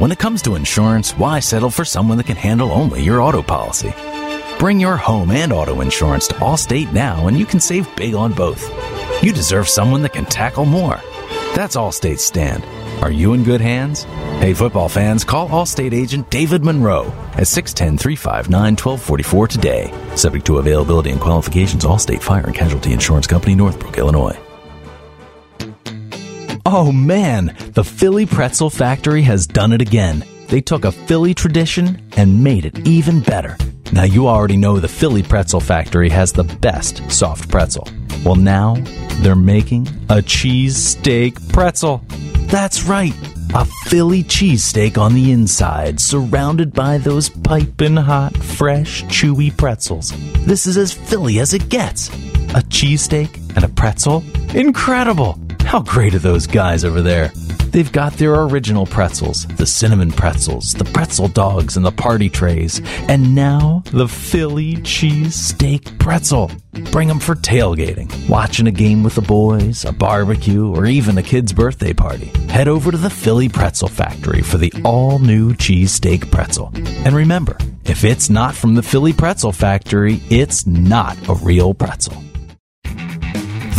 When it comes to insurance, why settle for someone that can handle only your auto policy? Bring your home and auto insurance to Allstate now and you can save big on both. You deserve someone that can tackle more. That's Allstate's stand. Are you in good hands? Hey, football fans, call Allstate agent David Monroe at 610 359 1244 today. Subject to availability and qualifications, Allstate Fire and Casualty Insurance Company, Northbrook, Illinois. Oh man, the Philly Pretzel Factory has done it again. They took a Philly tradition and made it even better. Now, you already know the Philly Pretzel Factory has the best soft pretzel. Well, now they're making a cheesesteak pretzel. That's right, a Philly cheesesteak on the inside, surrounded by those piping hot, fresh, chewy pretzels. This is as Philly as it gets. A cheesesteak and a pretzel? Incredible! How great are those guys over there? They've got their original pretzels, the cinnamon pretzels, the pretzel dogs, and the party trays, and now the Philly cheese steak pretzel. Bring them for tailgating, watching a game with the boys, a barbecue, or even a kid's birthday party. Head over to the Philly Pretzel Factory for the all new cheese steak pretzel. And remember, if it's not from the Philly Pretzel Factory, it's not a real pretzel.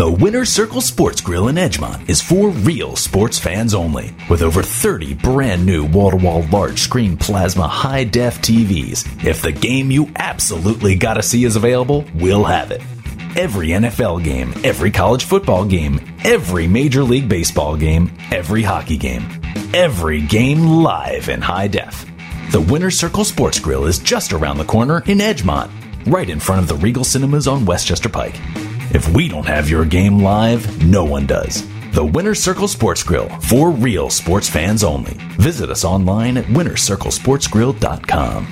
The Winter Circle Sports Grill in Edgemont is for real sports fans only. With over 30 brand new wall to wall large screen plasma high def TVs, if the game you absolutely gotta see is available, we'll have it. Every NFL game, every college football game, every Major League Baseball game, every hockey game, every game live in high def. The Winter Circle Sports Grill is just around the corner in Edgemont, right in front of the Regal Cinemas on West Chester Pike. If we don't have your game live, no one does. The Winter Circle Sports Grill, for real sports fans only. Visit us online at wintercirclesportsgrill.com.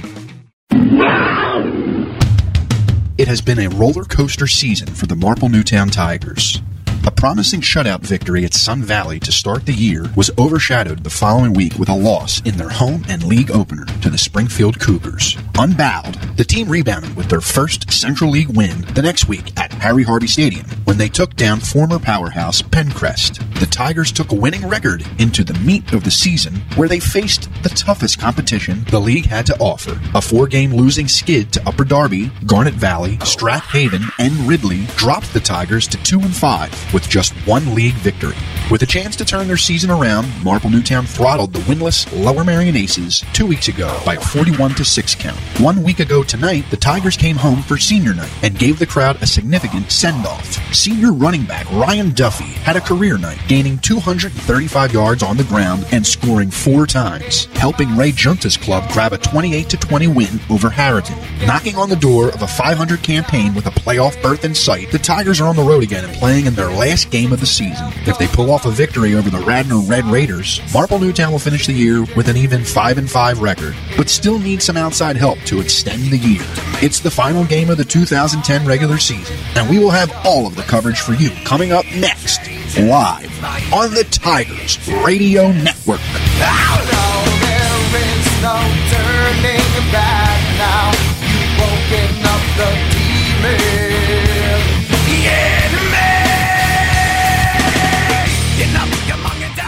It has been a roller coaster season for the Marple Newtown Tigers. A promising shutout victory at Sun Valley to start the year was overshadowed the following week with a loss in their home and league opener to the Springfield Cougars. Unbowed, the team rebounded with their first Central League win the next week at Harry Harvey Stadium when they took down former powerhouse Penncrest. The Tigers took a winning record into the meat of the season where they faced the toughest competition the league had to offer. A four-game losing skid to Upper Darby, Garnet Valley, Strath Haven, and Ridley dropped the Tigers to 2 and 5 with just one league victory. With a chance to turn their season around, Marple Newtown throttled the winless Lower Merion Aces two weeks ago by a 41 to 6 count. One week ago tonight, the Tigers came home for senior night and gave the crowd a significant send-off. Senior running back Ryan Duffy had a career night, gaining 235 yards on the ground and scoring four times, helping Ray Junta's club grab a 28 to 20 win over Harrington. Knocking on the door of a 500 campaign with a playoff berth in sight, the Tigers are on the road again and playing in their last game of the season. If they pull off a victory over the Radnor Red Raiders, Marple Newtown will finish the year with an even 5 and 5 record, but still need some outside help to extend the year. It's the final game of the 2010 regular season, and we will have all of the coverage for you coming up next, live on the Tigers Radio Network.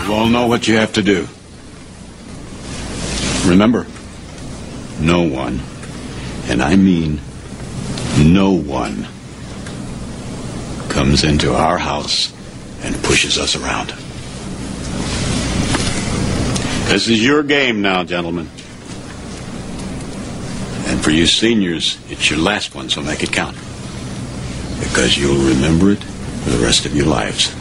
You all know what you have to do. Remember, no one, and I mean no one, comes into our house and pushes us around. This is your game now, gentlemen. And for you seniors, it's your last one, so make it count. Because you'll remember it for the rest of your lives.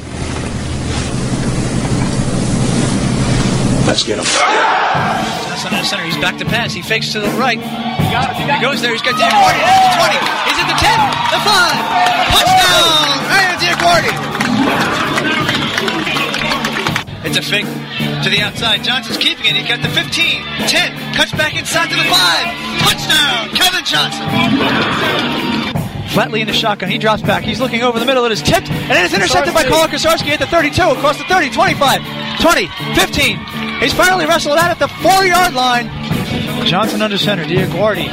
Let's get him. Center. He's back to pass. He fakes to the right. He goes there. He's got Diaguardi. At 20. He's at the 10. The 5. Touchdown! Ryan Diaguardi. It's a fake to the outside. Johnson's keeping it. He got the 15. 10. Cuts back inside to the 5. Touchdown! Kevin Johnson. Flatley in the shotgun. He drops back. He's looking over the middle. It is tipped. And it is intercepted by Colin Kosarski at the 32. Across the 30. 25. 20. 15. He's finally wrestled out at the four yard line. Johnson under center, Diaguardi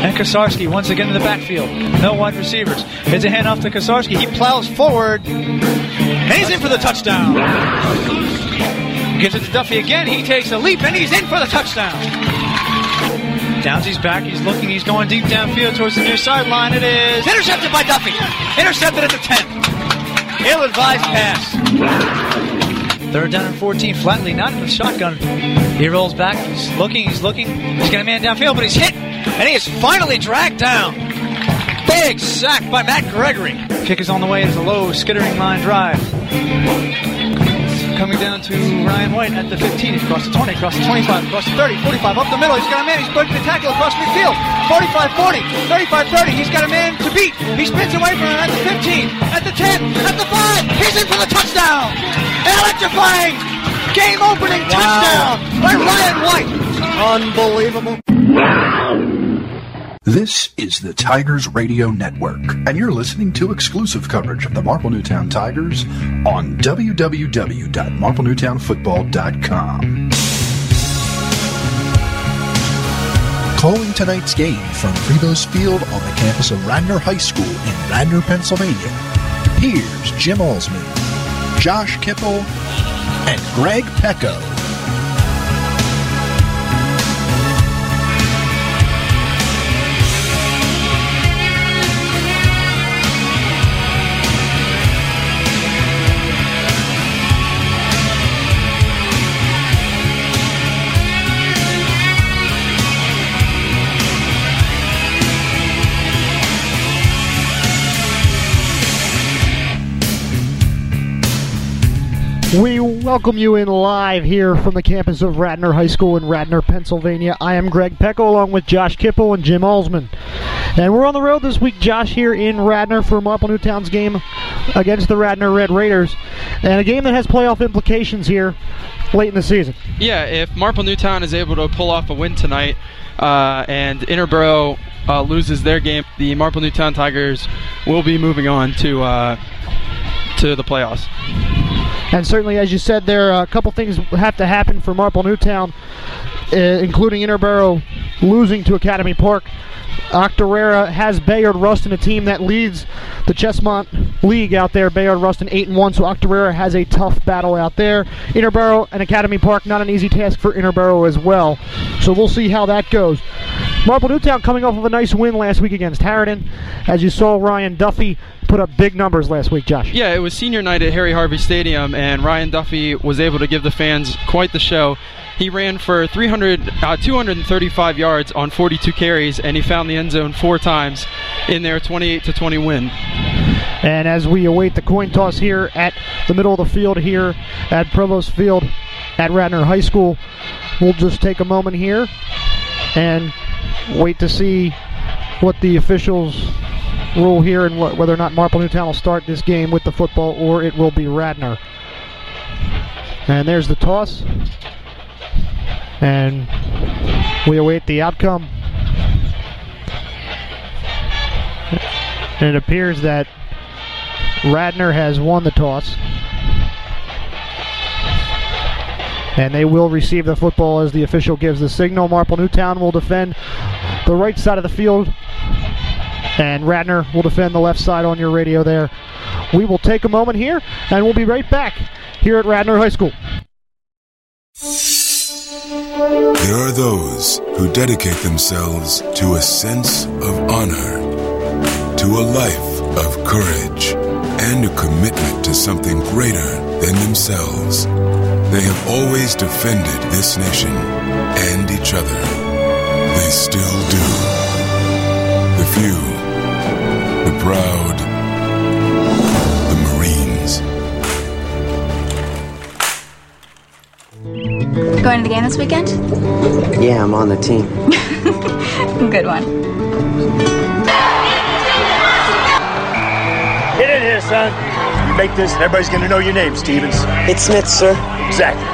and Kosarski once again in the backfield. No wide receivers. It's a handoff to Kosarski. He plows forward. He's in for the touchdown. Gives it to Duffy again. He takes a leap and he's in for the touchdown. Downsy's back. He's looking. He's going deep downfield towards the near sideline. It is intercepted by Duffy. Intercepted at the 10. Ill-advised pass. Third down and 14. Flatley, not in the shotgun. He rolls back. He's looking. He's looking. He's got a man downfield, but he's hit. And he is finally dragged down. Big sack by Matt Gregory. Kick is on the way. It's a low skittering line drive. Coming down to Ryan White at the 15. He's across the 20, across the 25, across the 30, 45, up the middle. He's got a man. He's breaking the tackle across midfield. 45 40, 35 30. He's got a man to beat. He spins away from him at the 15, at the 10, at the 5. He's in for the touchdown. Electrifying game opening wow. touchdown by Ryan White. Unbelievable. This is the Tigers Radio Network, and you're listening to exclusive coverage of the Marple Newtown Tigers on www.marplenewtownfootball.com. Calling tonight's game from Prebos Field on the campus of Radnor High School in Radnor, Pennsylvania. Here's Jim Alsman, Josh Kipple, and Greg Pecco. Welcome you in live here from the campus of Radnor High School in Radnor, Pennsylvania. I am Greg Pecco along with Josh Kipple and Jim Alsman. And we're on the road this week, Josh, here in Radnor for Marple Newtown's game against the Radnor Red Raiders. And a game that has playoff implications here late in the season. Yeah, if Marple Newtown is able to pull off a win tonight uh, and Interboro uh, loses their game, the Marple Newtown Tigers will be moving on to uh, to the playoffs. And certainly, as you said, there are a couple things have to happen for Marple Newtown, uh, including Interboro losing to Academy Park. Octorara has Bayard Rustin, a team that leads the Ches-Mont League out there. Bayard Rustin 8 and 1, so Octorara has a tough battle out there. Interboro and Academy Park, not an easy task for Interboro as well. So we'll see how that goes. Marple Newtown coming off of a nice win last week against Harridan. As you saw, Ryan Duffy put up big numbers last week, Josh. Yeah, it was senior night at Harry Harvey Stadium, and Ryan Duffy was able to give the fans quite the show. He ran for 300, uh, 235 yards on 42 carries, and he found the end zone four times in their 28 to 20 win. And as we await the coin toss here at the middle of the field here at Provost Field at Radnor High School, we'll just take a moment here and wait to see what the officials rule here and wh- whether or not Marple Newtown will start this game with the football or it will be Radnor. And there's the toss. And we await the outcome. And it appears that Radnor has won the toss. And they will receive the football as the official gives the signal. Marple Newtown will defend the right side of the field and Radnor will defend the left side on your radio there. We will take a moment here, and we'll be right back here at Radnor High School. There are those who dedicate themselves to a sense of honor, to a life of courage, and a commitment to something greater than themselves. They have always defended this nation and each other. They still do. The few the proud, the Marines. Going to the game this weekend? Yeah, I'm on the team. Good one. Get in here, son. You make this, and everybody's going to know your name, Stevens. It's Smith, sir. Exactly.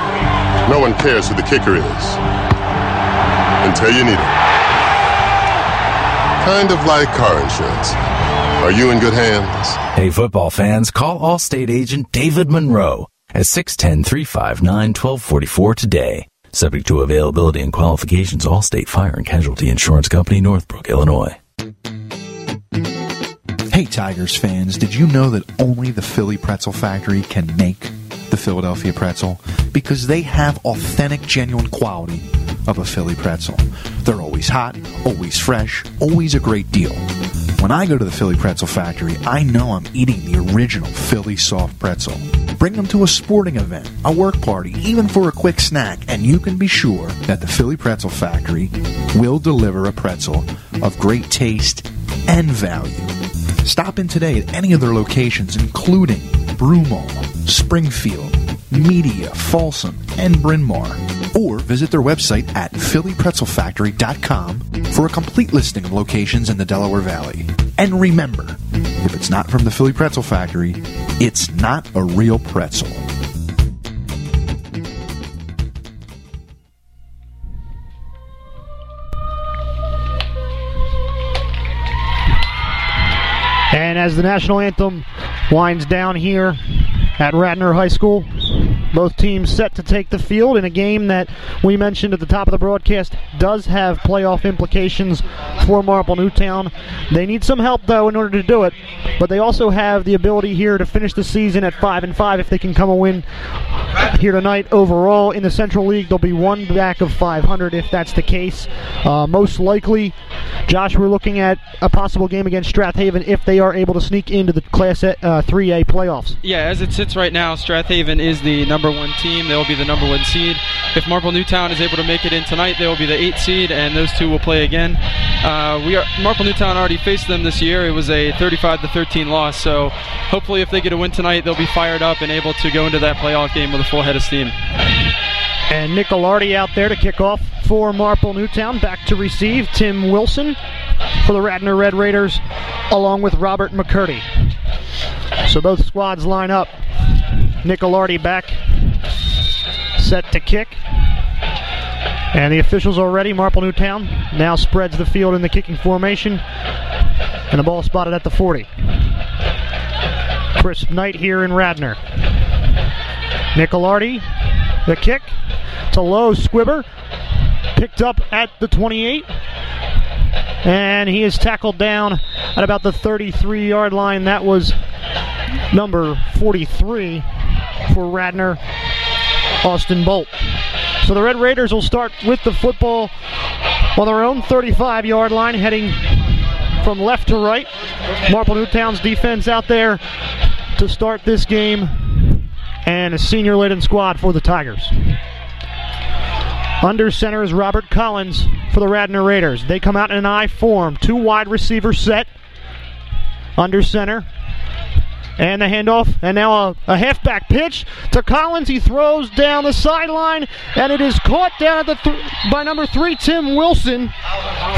No one cares who the kicker is until you need it. Kind of like car insurance. Are you in good hands? Hey, football fans, call Allstate agent David Monroe at 610-359-1244 today. Subject to availability and qualifications, Allstate Fire and Casualty Insurance Company, Northbrook, Illinois. Hey, Tigers fans, did you know that only the Philly Pretzel Factory can make the the Philadelphia pretzel because they have authentic, genuine quality of a Philly pretzel. They're always hot, always fresh, always a great deal. When I go to the Philly Pretzel Factory, I know I'm eating the original Philly soft pretzel. Bring them to a sporting event, a work party, even for a quick snack, and you can be sure that the Philly Pretzel Factory will deliver a pretzel of great taste and value. Stop in today at any of their locations, including Broomall, Springfield, Media, Folsom, and Bryn Mawr. Or visit their website at phillypretzelfactory.com for a complete listing of locations in the Delaware Valley. And remember, if it's not from the Philly Pretzel Factory, it's not a real pretzel. And as the national anthem winds down here at Radnor High School, both teams set to take the field in a game that we mentioned at the top of the broadcast does have playoff implications for Marple Newtown. They need some help though in order to do it, but they also have the ability here to finish the season at five and five if they can come a win here tonight. Overall in the Central League, they'll be one back of 500 if that's the case. Uh, most likely, Josh, we're looking at a possible game against Strath Haven if they are able to sneak into the Class uh, 3A playoffs. Yeah, as it sits right now, Strath Haven is the number one team. They will be the number one seed. If Marple Newtown is able to make it in tonight, they will be the eighth seed, and those two will play again. Uh, we are Marple Newtown already faced them this year. It was a 35 to 13 loss. So hopefully, if they get a win tonight, they'll be fired up and able to go into that playoff game with a full head of steam. And Nicolardi out there to kick off for Marple Newtown. Back to receive Tim Wilson for the Radnor Red Raiders, along with Robert McCurdy. So both squads line up. Nicolardi back, set to kick. And the officials are ready. Marple Newtown now spreads the field in the kicking formation. And the ball spotted at the 40. Chris Knight here in Radnor. Nicolardi, the kick to low Squibber, picked up at the 28, and he is tackled down at about the 33 yard line. That was number 43 for Radnor, Austin Bolt. So the Red Raiders will start with the football on their own 35 yard line, heading from left to right. Marple Newtown's defense out there to start this game, and a senior laden squad for the Tigers. Under center is Robert Collins for the Radnor Raiders. They come out in an I form, two wide receiver set. Under center, and the handoff, and now a, a halfback pitch to Collins. He throws down the sideline, and it is caught down at the th- by number three, Tim Wilson,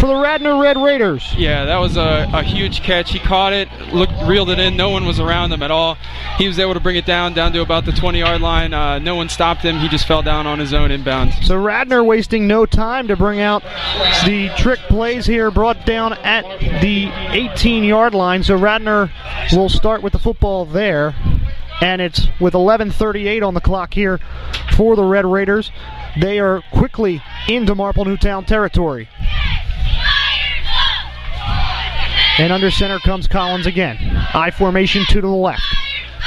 for the Radnor Red Raiders. Yeah, that was a, a huge catch. He caught it, looked, reeled it in. No one was around him at all. He was able to bring it down, down to about the 20-yard line. Uh, no one stopped him. He just fell down on his own inbounds. So Radnor wasting no time to bring out the trick plays here, brought down at the 18-yard line. So Radnor will start with the football there. And it's with 11:38 on the clock here for the Red Raiders. They are quickly into Marple Newtown territory. And under center comes Collins again. I formation two to the left.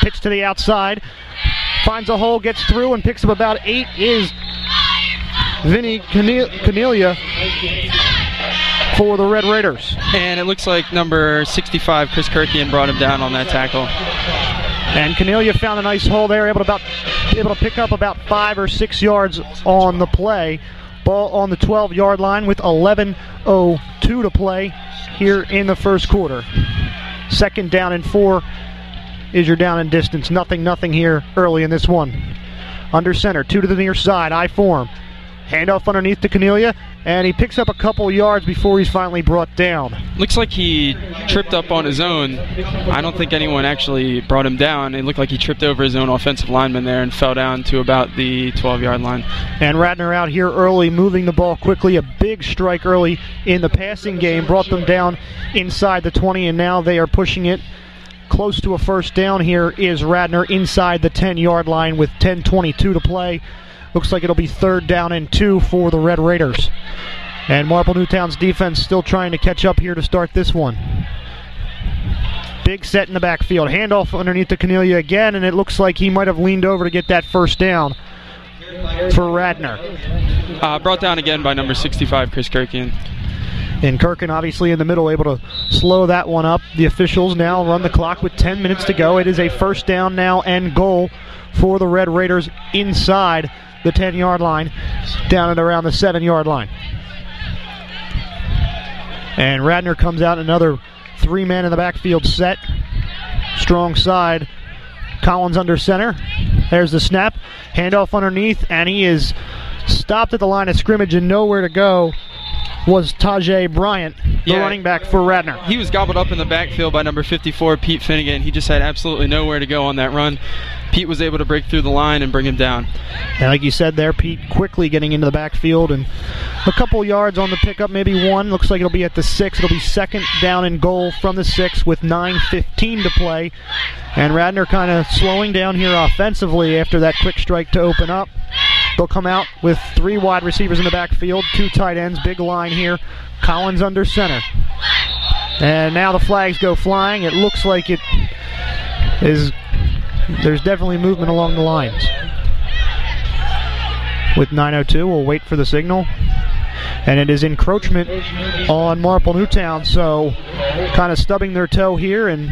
Pitch to the outside. Finds a hole, gets through, and picks up about eight is Vinny Cornelia for the Red Raiders. And it looks like number 65, Chris Kirkian, brought him down on that tackle. And Cornelia found a nice hole there, able to about able to pick up about five or six yards on the play. Ball on the 12-yard line with 11:02 to play here in the first quarter. Second down and four is your down and distance. Nothing, nothing here early in this one. Under center, two to the near side, I form. Handoff underneath to Cornelia, and he picks up a couple yards before he's finally brought down. Looks like he tripped up on his own. I don't think anyone actually brought him down. It looked like he tripped over his own offensive lineman there and fell down to about the 12 yard line. And Radnor out here early, moving the ball quickly. A big strike early in the passing game brought them down inside the 20, and now they are pushing it close to a first down here is Radnor inside the 10 yard line with 10.22 to play. Looks like it'll be third down and two for the Red Raiders. And Marple Newtown's defense still trying to catch up here to start this one. Big set in the backfield. Handoff underneath the Cornelia again, and it looks like he might have leaned over to get that first down for Radnor. Uh, brought down again by number 65, Chris Kirkian. And Kirkian obviously in the middle, able to slow that one up. The officials now run the clock with 10 minutes to go. It is a first down now and goal for the Red Raiders inside the 10 yard line, down and around the 7 yard line. And Radnor comes out another three man in the backfield set. Strong side. Collins under center. There's the snap. Handoff underneath, and he is stopped at the line of scrimmage and nowhere to go was Tajay Bryant, the Yeah. running back for Radnor. He was gobbled up in the backfield by number 54, Pete Finnegan. He just had absolutely nowhere to go on that run. Pete was able to break through the line and bring him down. And like you said there, Pete quickly getting into the backfield and a couple yards on the pickup, maybe one. Looks like it'll be at the six. It'll be second down and goal from the six with 9.15 to play. And Radnor kind of slowing down here offensively after that quick strike to open up. They'll come out with three wide receivers in the backfield, two tight ends, big line here. Collins under center. And now the flags go flying. It looks like it is there's definitely movement along the lines. With 902, we'll wait for the signal. And it is encroachment on Marple Newtown, so kind of stubbing their toe here, and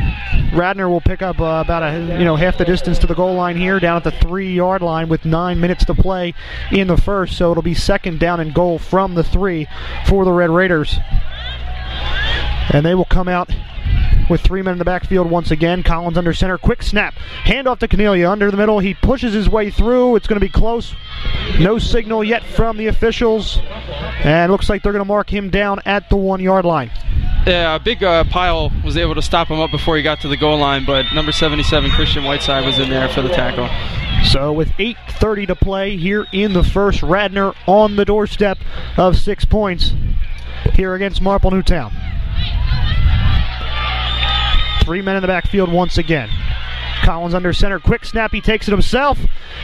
Radnor will pick up uh, about a you know half the distance to the goal line here, down at the three-yard line with nine minutes to play in the first. So it'll be second down and goal from the three for the Red Raiders, and they will come out with three men in the backfield once again. Collins under center. Quick snap. Handoff to Cornelia under the middle. He pushes his way through. It's going to be close. No signal yet from the officials. And looks like they're going to mark him down at the one yard line. Yeah, a big uh, pile was able to stop him up before he got to the goal line, but number 77, Christian Whiteside, was in there for the tackle. So with 8.30 to play here in the first, Radnor on the doorstep of six points here against Marple Newtown. Three men in the backfield once again. Collins under center. Quick snap. He takes it himself.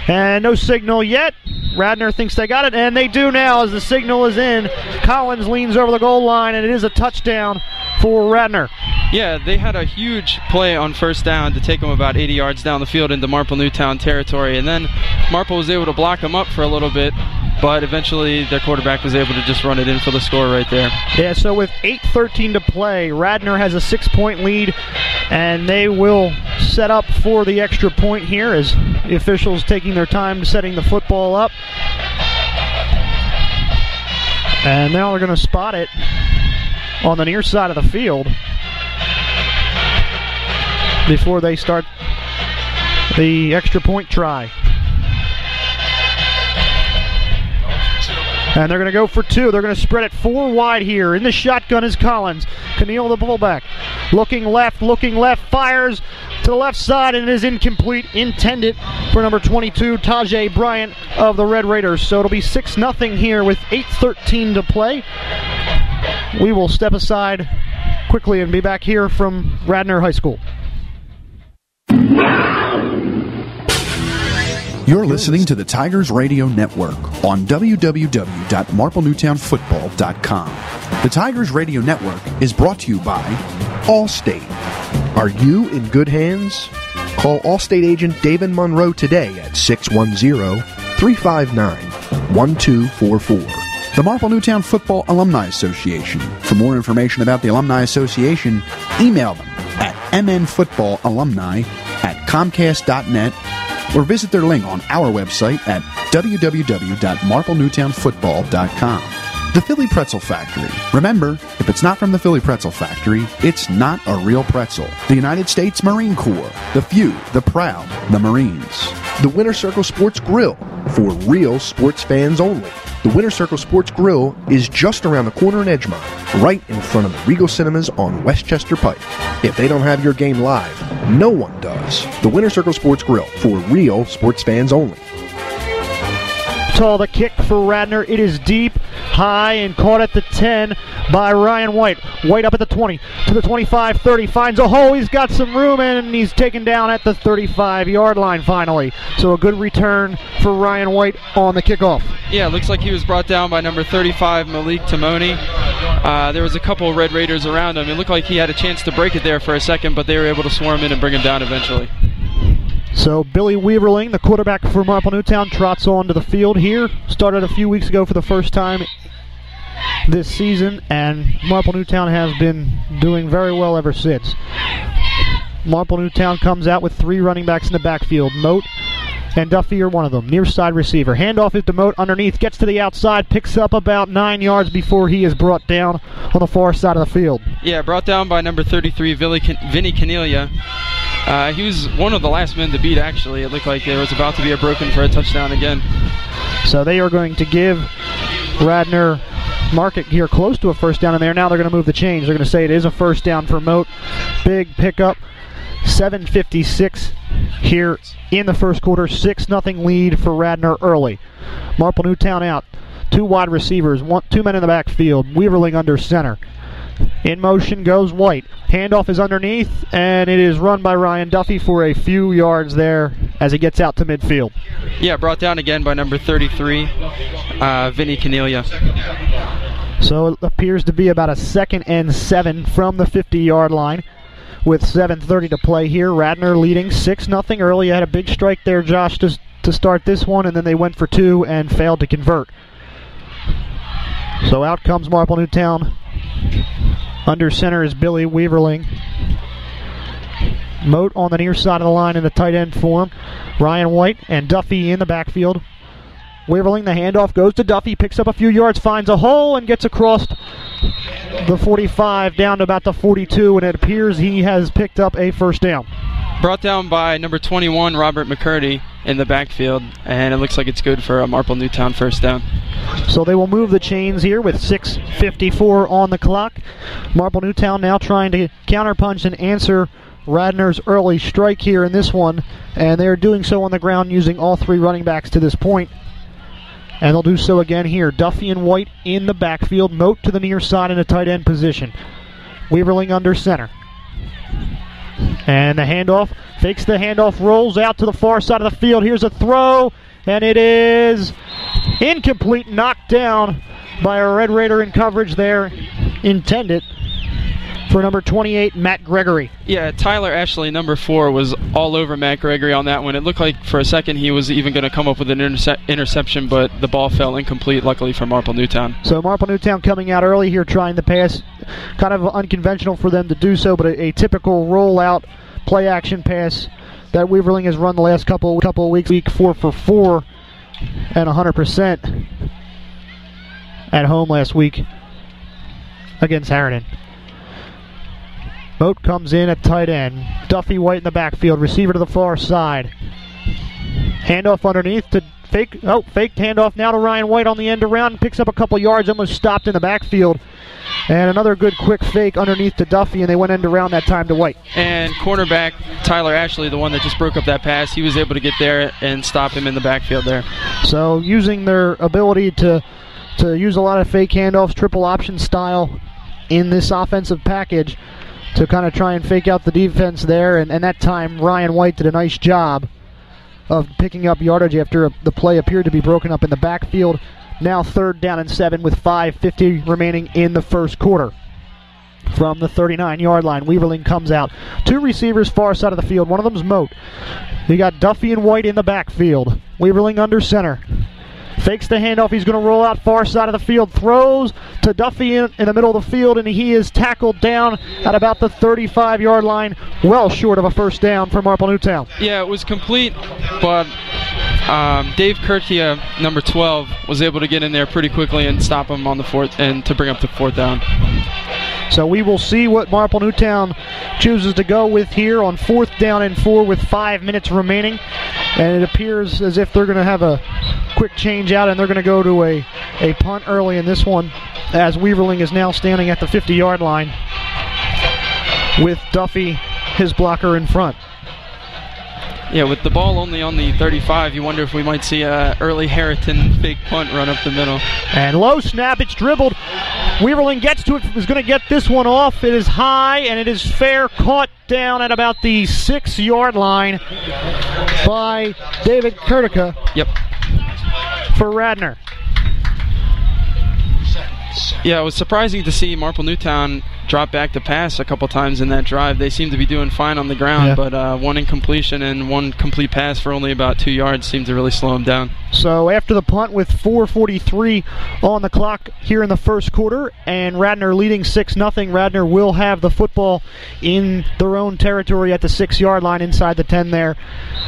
And no signal yet. Radnor thinks they got it, and they do now as the signal is in. Collins leans over the goal line, and it is a touchdown for Radnor. Yeah, they had a huge play on first down to take them about 80 yards down the field into Marple Newtown territory, and then Marple was able to block them up for a little bit, but eventually their quarterback was able to just run it in for the score right there. Yeah, so with 8.13 to play, Radnor has a six point lead, and they will set up for the extra point here as the officials taking their time setting the football up. And now they're going to spot it on the near side of the field before they start the extra point try. And they're going to go for two. They're going to spread it four wide here. In the shotgun is Collins. Keneal the fullback. Looking left, looking left, fires to the left side, and it is incomplete. Intended for number 22, Tajay Bryant of the Red Raiders. So it'll be 6 0 here with 8.13 to play. We will step aside quickly and be back here from Radnor High School. You're listening to the Tigers Radio Network on www.marplenewtownfootball.com. The Tigers Radio Network is brought to you by Allstate. Are you in good hands? Call Allstate agent David Monroe today at 610 359 1244. The Marple Newtown Football Alumni Association. For more information about the Alumni Association, email them at mnfootballalumni at comcast.net or visit their link on our website at www.marplenewtownfootball.com. The Philly Pretzel Factory. Remember, if it's not from the Philly Pretzel Factory, it's not a real pretzel. The United States Marine Corps. The few, the proud, the Marines. The Winter Circle Sports Grill for real sports fans only. The Winter Circle Sports Grill is just around the corner in Edgemont, right in front of the Regal Cinemas on West Chester Pike. If they don't have your game live, no one does. The Winter Circle Sports Grill for real sports fans only. Utah the kick for Radnor. It is deep, high, and caught at the 10 by Ryan White. White up at the 20 to the 25 30. Finds a hole. He's got some room and he's taken down at the 35 yard line finally. So a good return for Ryan White on the kickoff. Yeah, looks like he was brought down by number 35, Malik Timoni. Uh, there was a couple Red Raiders around him. It looked like he had a chance to break it there for a second, but they were able to swarm in and bring him down eventually. So Billy Weaverling, the quarterback for Marple Newtown, trots onto the field here. Started a few weeks ago for the first time this season, and Marple Newtown has been doing very well ever since. Marple Newtown comes out with three running backs in the backfield. Moat and Duffy are one of them. Near side receiver. Handoff is to Moat underneath, gets to the outside, picks up about nine yards before he is brought down on the far side of the field. Yeah, brought down by number 33, Vinny Canelia. Uh, he was one of the last men to beat, actually. It looked like there was about to be a broken for a touchdown again. So they are going to give Radnor market here close to a first down in there. Now they're going to move the change. They're going to say it is a first down for Moat. Big pickup. 756 here in the first quarter. 6 nothing lead for Radnor early. Marple Newtown out. Two wide receivers, one, two men in the backfield. Weaverling under center. In motion goes White. Handoff is underneath, and it is run by Ryan Duffy for a few yards there as he gets out to midfield. Yeah, brought down again by number 33, uh, Vinny Canelia. So it appears to be about a second and seven from the 50 yard line with 7.30 to play here. Radnor leading 6 0 early. Had a big strike there, Josh, to, to start this one, and then they went for two and failed to convert. So out comes Marple Newtown. Under center is Billy Weaverling. Moat on the near side of the line in the tight end form. Ryan White and Duffy in the backfield. Weaverling, the handoff goes to Duffy, picks up a few yards, finds a hole, and gets across the 45 down to about the 42, and it appears he has picked up a first down. Brought down by number 21, Robert McCurdy, in the backfield, and it looks like it's good for a Marple Newtown first down. So they will move the chains here with 6.54 on the clock. Marple Newtown now trying to counterpunch and answer Radnor's early strike here in this one, and they're doing so on the ground using all three running backs to this point. And they'll do so again here. Duffy and White in the backfield. Moat to the near side in a tight end position. Weaverling under center. And the handoff fakes the handoff, rolls out to the far side of the field. Here's a throw, and it is incomplete, knocked down by a Red Raider in coverage there. Intended for number 28, Matt Gregory. Yeah, Tyler Ashley, number four, was all over Matt Gregory on that one. It looked like for a second he was even going to come up with an interce- interception, but the ball fell incomplete, luckily for Marple Newtown. So Marple Newtown coming out early here trying to pass. Kind of unconventional for them to do so, but a, a typical rollout play action pass that Weaverling has run the last couple couple of weeks. Week four for four and 100% at home last week against Harridan. Moat comes in at tight end. Duffy White in the backfield. Receiver to the far side. Handoff underneath to fake. Oh, faked handoff now to Ryan White on the end around. Picks up a couple yards. Almost stopped in the backfield. And another good quick fake underneath to Duffy, and they went end around that time to White. And cornerback Tyler Ashley, the one that just broke up that pass, he was able to get there and stop him in the backfield there. So using their ability to to use a lot of fake handoffs, triple option style in this offensive package to kind of try and fake out the defense there. And, and that time, Ryan White did a nice job of picking up yardage after the play appeared to be broken up in the backfield. Now third down and seven with 5.50 remaining in the first quarter. From the 39 yard line, Weaverling comes out. Two receivers far side of the field. One of them's Moat. You got Duffy and White in the backfield. Weaverling under center. Fakes the handoff. He's going to roll out far side of the field. Throws to Duffy in, in, the middle of the field, and he is tackled down at about the 35 yard line, well short of a first down for Marple Newtown. Yeah, it was complete, but um, Dave Kirkia, number 12, was able to get in there pretty quickly and stop him on the fourth and to bring up the fourth down. So we will see what Marple Newtown chooses to go with here on fourth down and four with five minutes remaining. And it appears as if they're going to have a quick change out and they're going to go to a, a punt early in this one as Weaverling is now standing at the 50 yard line with Duffy, his blocker, in front. Yeah, with the ball only on the 35, you wonder if we might see a early Harrington big punt run up the middle. And low snap, it's dribbled. Weaverling gets to it, is going to get this one off. It is high and it is fair, caught down at about the six yard line by David Kurtica. Yep. For Radnor. Yeah, it was surprising to see Marple Newtown drop back to pass a couple times in that drive. They seem to be doing fine on the ground, Yeah. but uh, one incompletion and one complete pass for only about two yards seemed to really slow them down. So after the punt with 4:43 on the clock here in the first quarter, and Radnor leading six nothing, Radnor will have the football in their own territory at the six-yard line inside the 10 there.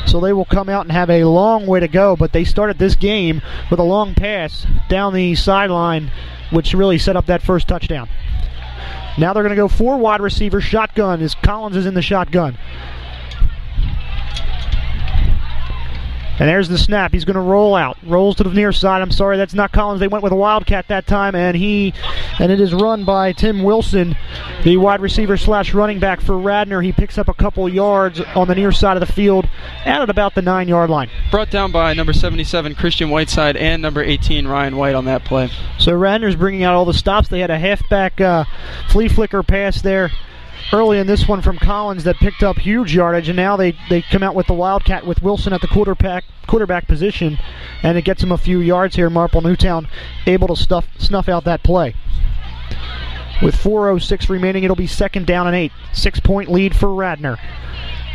So they will come out and have a long way to go. But they started this game with a long pass down the sideline, which really set up that first touchdown. Now they're going to go four wide receiver shotgun is Collins is in the shotgun. And there's the snap. He's going to roll out. Rolls to the near side. I'm sorry, that's not Collins. They went with a Wildcat that time, and he and it is run by Tim Wilson, the wide receiver slash running back for Radnor. He picks up a couple yards on the near side of the field at about the nine yard line. Brought down by number 77 Christian Whiteside and number 18 Ryan White on that play. So Radnor's bringing out all the stops. They had a halfback uh, flea flicker pass there early in this one from Collins that picked up huge yardage, and now they, they come out with the Wildcat with Wilson at the quarterback quarterback position, and it gets him a few yards here. Marple Newtown able to stuff snuff out that play. With 4:06 remaining, it'll be second down and eight. Six point lead for Radnor.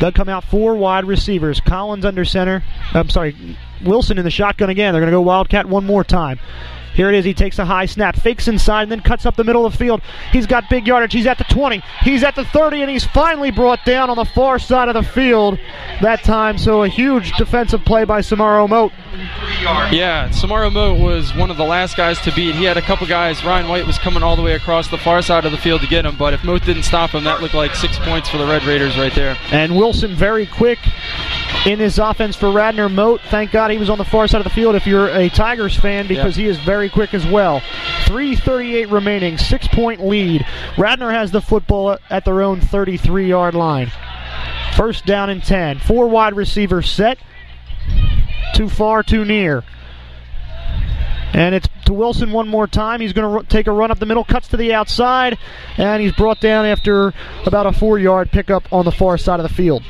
They'll come out four wide receivers. Collins under center. I'm sorry, Wilson in the shotgun again. They're going to go Wildcat one more time. Here it is. He takes a high snap, fakes inside, and then cuts up the middle of the field. He's got big yardage. He's at the 20. He's at the 30, and he's finally brought down on the far side of the field that time. So a huge defensive play by Samaro Moat. Yeah, Samaro Moat was one of the last guys to beat. He had a couple guys. Ryan White was coming all the way across the far side of the field to get him, but if Moat didn't stop him, that looked like six points for the Red Raiders right there. And Wilson very quick in his offense for Radnor Moat. Thank God he was on the far side of the field if you're a Tigers fan because Yeah. he is very quick as well. 3.38 remaining, six point lead. Radnor has the football at their own 33 yard line. First down and 10. Four wide receivers set. Too far, too near. And it's to Wilson one more time. He's going to take a run up the middle, cuts to the outside, and he's brought down after about a four yard pickup on the far side of the field.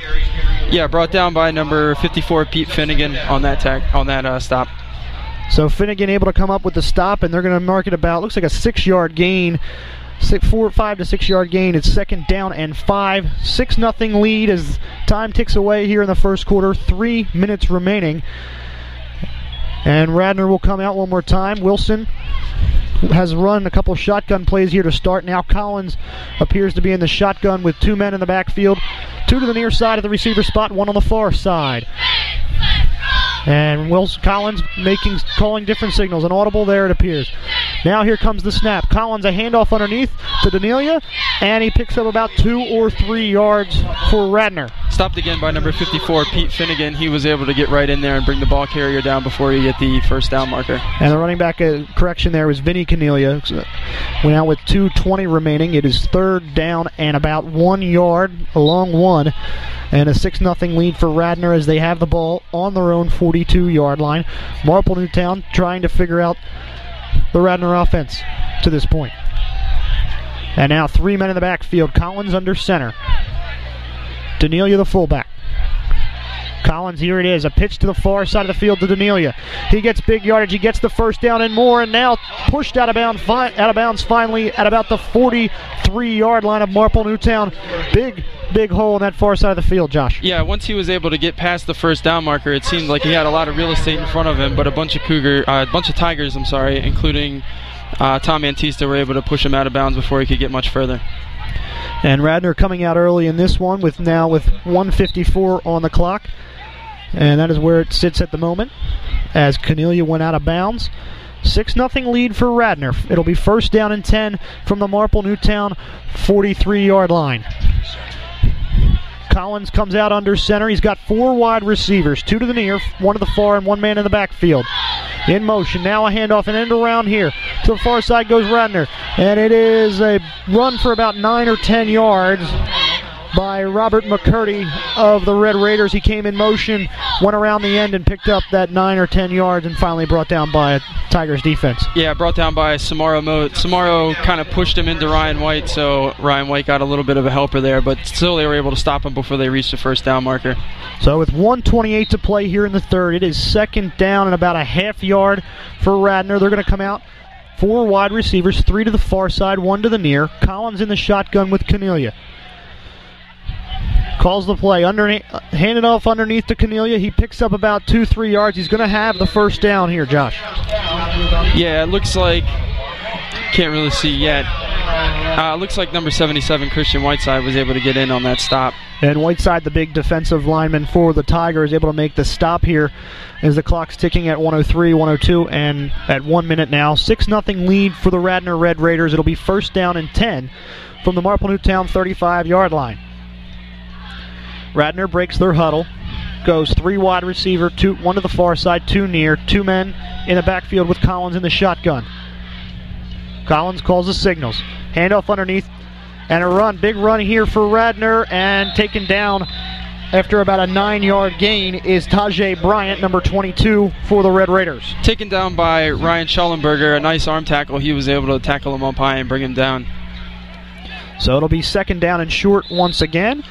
Yeah, brought down by number 54 Pete Finnegan on that tag on that uh, stop. So Finnegan able to come up with the stop, and they're going to mark it about looks like a six-yard gain, six, four, five to six-yard gain. It's second down and five, six nothing lead as time ticks away here in the first quarter. Three minutes remaining, and Radnor will come out one more time. Wilson has run a couple shotgun plays here to start. Now Collins appears to be in the shotgun with two men in the backfield, two to the near side of the receiver spot, one on the far side. And Wilson Collins making calling different signals. An audible there it appears. Now here comes the snap. Collins a handoff underneath to Danelia, and he picks up about two or three yards for Radnor. Stopped again by number 54 Pete Finnegan. He was able to get right in there and bring the ball carrier down before he hit the first down marker. And the running back uh, correction there was Vinny Cornelia. Went out with 2.20 remaining. It is third down and about one yard, a long one. And a 6 0 lead for Radnor as they have the ball on their own 42 yard line. Marple Newtown trying to figure out the Radnor offense to this point. And now three men in the backfield. Collins under center. Danelia the fullback. Collins, here it is. A pitch to the far side of the field to Danelia. He gets big yardage. He gets the first down and more, and now pushed out of bounds, fi- out of bounds finally at about the 43-yard line of Marple Newtown. Big, big hole in that far side of the field, Josh. Yeah, once he was able to get past the first down marker, it seemed like he had a lot of real estate in front of him, but a bunch of Cougar, uh, a bunch of Tigers, I'm sorry, including uh, Tom Antista, were able to push him out of bounds before he could get much further. And Radnor coming out early in this one with now with 154 on the clock. And that is where it sits at the moment as Cornelia went out of bounds. 6 0 lead for Radnor. It'll be first down and 10 from the Marple Newtown 43 yard line. Collins comes out under center. He's got four wide receivers, two to the near, one to the far, and one man in the backfield. In motion. Now a handoff and end around here. To the far side goes Radnor. And it is a run for about nine or ten yards by Robert McCurdy of the Red Raiders. He came in motion, went around the end, and picked up that nine or ten yards, and finally brought down by a Tigers defense. Yeah, brought down by Samaro Moat. Samaro kind of pushed him into Ryan White, so Ryan White got a little bit of a helper there, but still they were able to stop him before they reached the first down marker. So with 128 to play here in the third, it is second down and about a half yard for Radnor. They're going to come out four wide receivers, three to the far side, one to the near. Collins in the shotgun with Cornelia. Calls the play, underneath, handed off underneath to Cornelia. He picks up about two, three yards. He's going to have the first down here, Josh. Yeah, it looks like can't really see yet. Uh, looks like number 77 Christian Whiteside was able to get in on that stop. And Whiteside, the big defensive lineman for the Tigers, is able to make the stop here as the clock's ticking at 103, 102, and at one minute now. 6 0 lead for the Radnor Red Raiders. It'll be first down and 10 from the Marple Newtown 35 yard line. Radnor breaks their huddle, goes three wide receiver, two, one to the far side, two near, two men in the backfield with Collins in the shotgun. Collins calls the signals. Handoff underneath and a run. Big run here for Radnor and taken down after about a nine yard gain is Tajay Bryant, number 22 for the Red Raiders. Taken down by Ryan Schallenberger, a nice arm tackle. He was able to tackle him up high and bring him down. So it'll be second down and short once again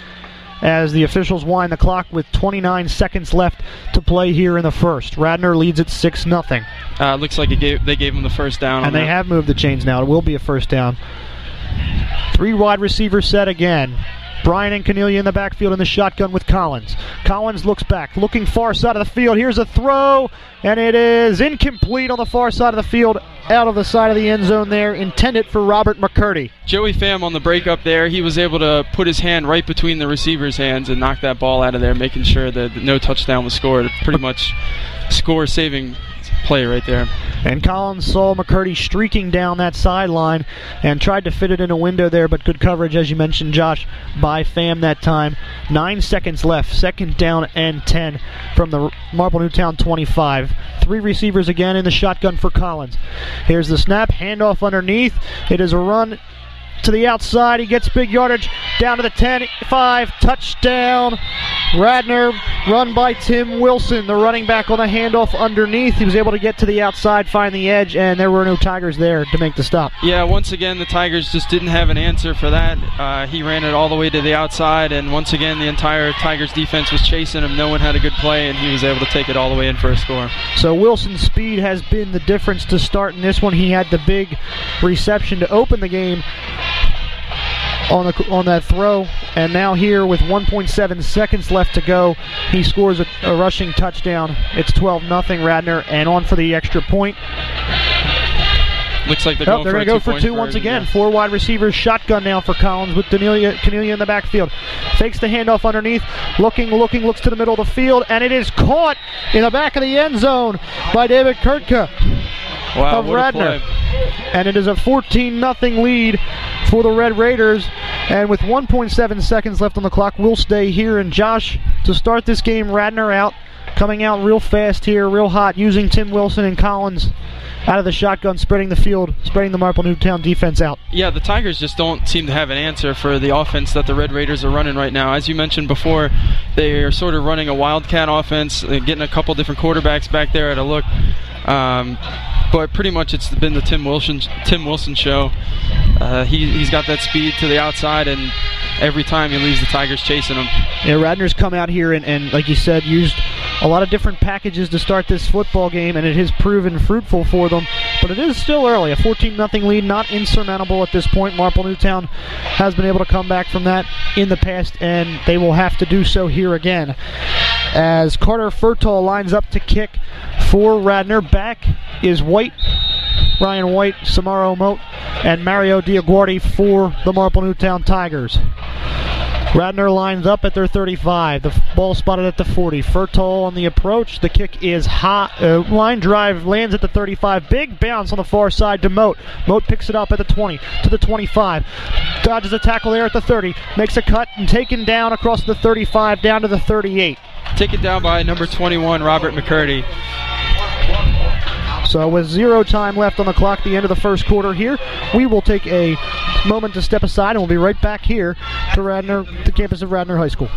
as the officials wind the clock with 29 seconds left to play here in the first. Radnor leads at 6 0. Uh, looks like gave, they gave him the first down. And they that. have moved the chains now. It will be a first down. Three wide receivers set again. Brian and Cornelia in the backfield in the shotgun with Collins. Collins looks back, looking far side of the field. Here's a throw, and it is incomplete on the far side of the field, out of the side of the end zone there, intended for Robert McCurdy. Joey Pham on the breakup there, he was able to put his hand right between the receiver's hands and knock that ball out of there, making sure that no touchdown was scored. Pretty much score saving play right there. And Collins saw McCurdy streaking down that sideline and tried to fit it in a window there, but good coverage, as you mentioned, Josh, by Pham that time. Nine seconds left, second down and 10 from the Marple Newtown 25. Three receivers again in the shotgun for Collins. Here's the snap, handoff underneath. It is a run to the outside. He gets big yardage down to the 10 5 touchdown. Radnor run by Tim Wilson, the running back on the handoff underneath. He was able to get to the outside, find the edge, and there were no Tigers there to make the stop. Yeah, once again, the Tigers just didn't have an answer for that. Uh, he ran it all the way to the outside, and once again, the entire Tigers defense was chasing him. No one had a good play, and he was able to take it all the way in for a score. So Wilson's speed has been the difference to start in this one. He had the big reception to open the game on the on that throw, and now here with 1.7 seconds left to go, he scores a, a rushing touchdown. It's 12 nothing Radnor, and on for the extra point. Looks like they're oh, going they're going to go for two once again. Yeah. Four wide receivers, shotgun now for Collins with Cornelia, Cornelia in the backfield. Fakes the handoff underneath, looking, looking, looks to the middle of the field, and it is caught in the back of the end zone by David Kurtka wow, of Radnor. And it is a 14 0 lead for the Red Raiders. And with 1.7 seconds left on the clock, we'll stay here. And Josh, to start this game, Radnor out, coming out real fast here, real hot, using Tim Wilson and Collins out of the shotgun, spreading the field, spreading the Marple Newtown defense out. Yeah, the Tigers just don't seem to have an answer for the offense that the Red Raiders are running right now. As you mentioned before, they are sort of running a wildcat offense, uh, getting a couple different quarterbacks back there at a look. Um, but pretty much it's been the Tim Wilson Tim Wilson show. Uh, he he's got that speed to the outside, and every time he leaves the Tigers chasing him. Yeah, Radnor's come out here and, and like you said, used a lot of different packages to start this football game, and it has proven fruitful for them. But it is still early. A 14 0 lead, not insurmountable at this point. Marple Newtown has been able to come back from that in the past, and they will have to do so here again. As Carter Furtall lines up to kick for Radnor, back is White, Ryan White, Samaro Moat, and Mario Diaguardi for the Marple Newtown Tigers. Radnor lines up at their 35. The ball spotted at the 40. Furtall on the approach. The kick is hot. Uh, line drive lands at the 35. Big bounce on the far side to Moat. Moat picks it up at the 20 to the 25. Dodges a tackle there at the 30. Makes a cut and taken down across the 35 down to the 38. Taken down by number 21, Robert McCurdy. So with zero time left on the clock, the end of the first quarter here, we will take a moment to step aside and we'll be right back here to Radnor, the campus of Radnor High School.